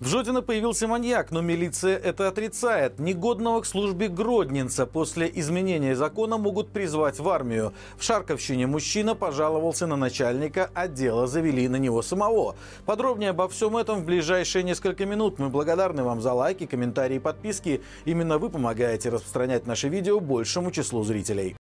В Жодино появился маньяк, но милиция это отрицает. Негодного к службе Гродненца после изменения закона могут призвать в армию. В Шарковщине мужчина пожаловался на начальника, а дело завели на него самого. Подробнее обо всем этом в ближайшие несколько минут. Мы благодарны вам за лайки, комментарии и подписки. Именно вы помогаете распространять наши видео большему числу зрителей.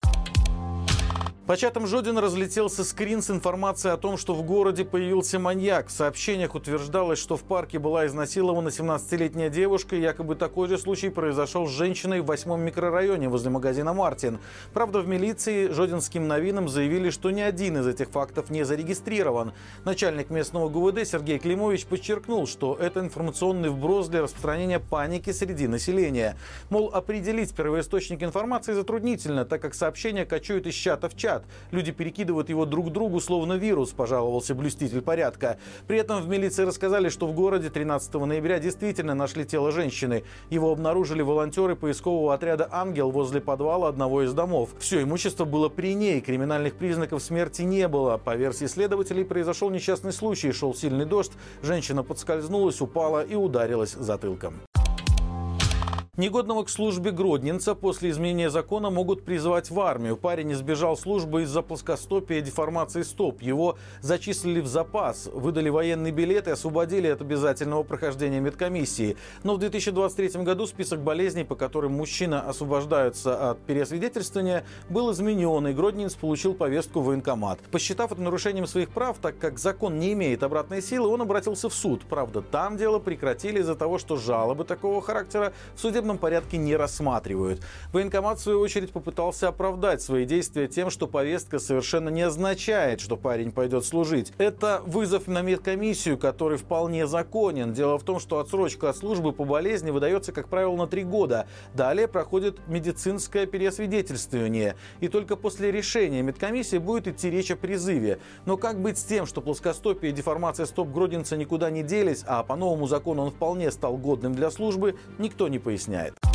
По чатам Жодина разлетелся скрин с информацией о том, что в городе появился маньяк. В сообщениях утверждалось, что в парке была изнасилована 17-летняя девушка. Якобы такой же случай произошел с женщиной в восьмом микрорайоне возле магазина «Мартин». Правда, в милиции Жодинским новинам заявили, что ни один из этих фактов не зарегистрирован. Начальник местного ГУВД Сергей Климович подчеркнул, что это информационный вброс для распространения паники среди населения. Мол, определить первоисточник информации затруднительно, так как сообщения кочуют из чата в чат чат. Люди перекидывают его друг другу, словно вирус, пожаловался блюститель порядка. При этом в милиции рассказали, что в городе 13 ноября действительно нашли тело женщины. Его обнаружили волонтеры поискового отряда «Ангел» возле подвала одного из домов. Все имущество было при ней, криминальных признаков смерти не было. По версии следователей, произошел несчастный случай, шел сильный дождь, женщина подскользнулась, упала и ударилась затылком. Негодного к службе Гродненца после изменения закона могут призвать в армию. Парень избежал службы из-за плоскостопия и деформации стоп. Его зачислили в запас, выдали военный билет и освободили от обязательного прохождения медкомиссии. Но в 2023 году список болезней, по которым мужчина освобождаются от переосвидетельствования, был изменен, и Гродненц получил повестку в военкомат. Посчитав это нарушением своих прав, так как закон не имеет обратной силы, он обратился в суд. Правда, там дело прекратили из-за того, что жалобы такого характера в судебном судебном порядке не рассматривают. Военкомат, в свою очередь, попытался оправдать свои действия тем, что повестка совершенно не означает, что парень пойдет служить. Это вызов на медкомиссию, который вполне законен. Дело в том, что отсрочка от службы по болезни выдается, как правило, на три года. Далее проходит медицинское переосвидетельствование. И только после решения медкомиссии будет идти речь о призыве. Но как быть с тем, что плоскостопие и деформация стоп Гродинца никуда не делись, а по новому закону он вполне стал годным для службы, никто не поясняет at.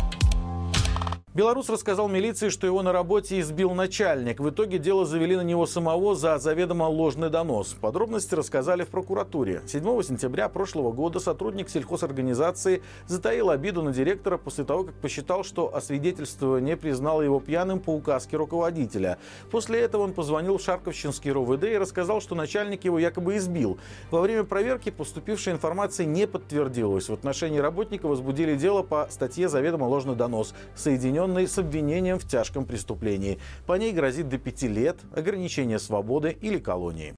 Белорус рассказал милиции, что его на работе избил начальник. В итоге дело завели на него самого за заведомо ложный донос. Подробности рассказали в прокуратуре. 7 сентября прошлого года сотрудник сельхозорганизации затаил обиду на директора после того, как посчитал, что освидетельствование признало его пьяным по указке руководителя. После этого он позвонил в Шарковщинский РОВД и рассказал, что начальник его якобы избил. Во время проверки поступившая информация не подтвердилась. В отношении работника возбудили дело по статье «Заведомо ложный донос», соединен обвиненный с обвинением в тяжком преступлении. По ней грозит до пяти лет ограничения свободы или колонии.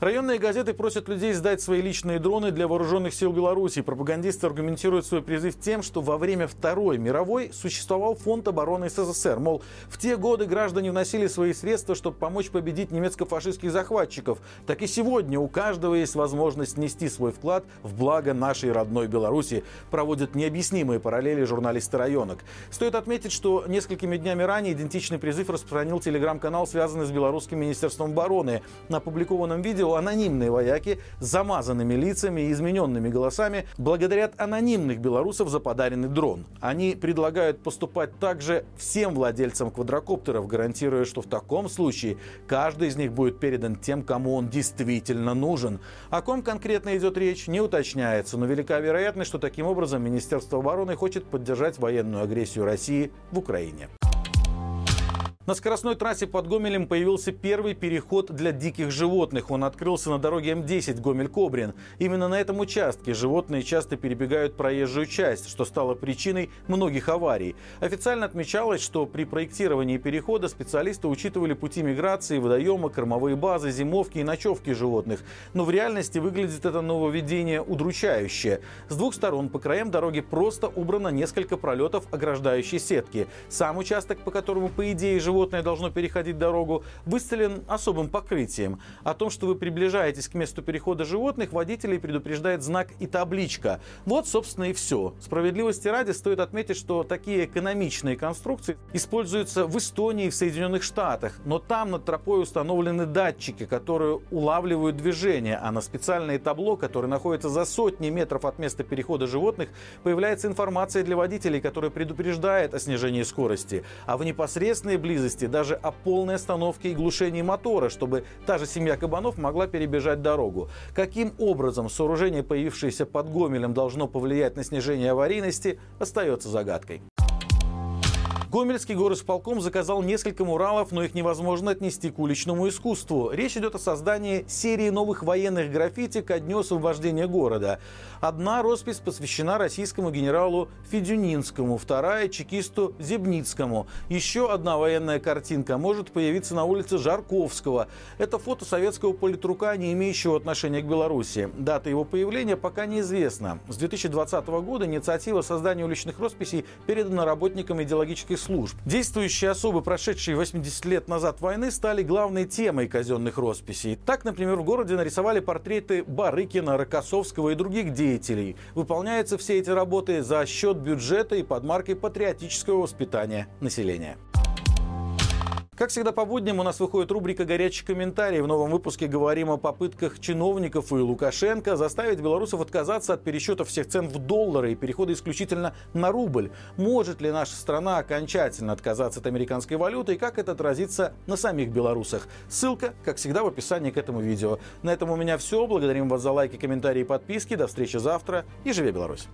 Районные газеты просят людей сдать свои личные дроны для вооруженных сил Беларуси. Пропагандисты аргументируют свой призыв тем, что во время Второй мировой существовал фонд обороны СССР. Мол, в те годы граждане вносили свои средства, чтобы помочь победить немецко-фашистских захватчиков. Так и сегодня у каждого есть возможность нести свой вклад в благо нашей родной Беларуси. Проводят необъяснимые параллели журналисты районок. Стоит отметить, что несколькими днями ранее идентичный призыв распространил телеграм-канал, связанный с Белорусским министерством обороны. На опубликованном видео анонимные вояки с замазанными лицами и измененными голосами благодарят анонимных белорусов за подаренный дрон. Они предлагают поступать также всем владельцам квадрокоптеров, гарантируя, что в таком случае каждый из них будет передан тем, кому он действительно нужен. О ком конкретно идет речь, не уточняется, но велика вероятность, что таким образом Министерство обороны хочет поддержать военную агрессию России в Украине. На скоростной трассе под Гомелем появился первый переход для диких животных. Он открылся на дороге М10 Гомель-Кобрин. Именно на этом участке животные часто перебегают проезжую часть, что стало причиной многих аварий. Официально отмечалось, что при проектировании перехода специалисты учитывали пути миграции, водоемы, кормовые базы, зимовки и ночевки животных. Но в реальности выглядит это нововведение удручающе. С двух сторон по краям дороги просто убрано несколько пролетов ограждающей сетки. Сам участок, по которому, по идее, животные животное должно переходить дорогу, выстелен особым покрытием. О том, что вы приближаетесь к месту перехода животных, водителей предупреждает знак и табличка. Вот, собственно, и все. Справедливости ради стоит отметить, что такие экономичные конструкции используются в Эстонии и в Соединенных Штатах. Но там над тропой установлены датчики, которые улавливают движение, а на специальное табло, которое находится за сотни метров от места перехода животных, появляется информация для водителей, которая предупреждает о снижении скорости. А в непосредственной близости поблизости, даже о полной остановке и глушении мотора, чтобы та же семья кабанов могла перебежать дорогу. Каким образом сооружение, появившееся под Гомелем, должно повлиять на снижение аварийности, остается загадкой. Гомельский горосполком заказал несколько муралов, но их невозможно отнести к уличному искусству. Речь идет о создании серии новых военных граффити ко дню освобождения города. Одна роспись посвящена российскому генералу Федюнинскому, вторая – чекисту Зебницкому. Еще одна военная картинка может появиться на улице Жарковского. Это фото советского политрука, не имеющего отношения к Беларуси. Дата его появления пока неизвестна. С 2020 года инициатива создания уличных росписей передана работникам идеологических служб. Действующие особы, прошедшие 80 лет назад войны, стали главной темой казенных росписей. Так, например, в городе нарисовали портреты Барыкина, Рокоссовского и других деятелей. Выполняются все эти работы за счет бюджета и под маркой патриотического воспитания населения. Как всегда по будням у нас выходит рубрика «Горячий комментарий». В новом выпуске говорим о попытках чиновников и Лукашенко заставить белорусов отказаться от пересчета всех цен в доллары и перехода исключительно на рубль. Может ли наша страна окончательно отказаться от американской валюты и как это отразится на самих белорусах? Ссылка, как всегда, в описании к этому видео. На этом у меня все. Благодарим вас за лайки, комментарии и подписки. До встречи завтра и живи Беларусь!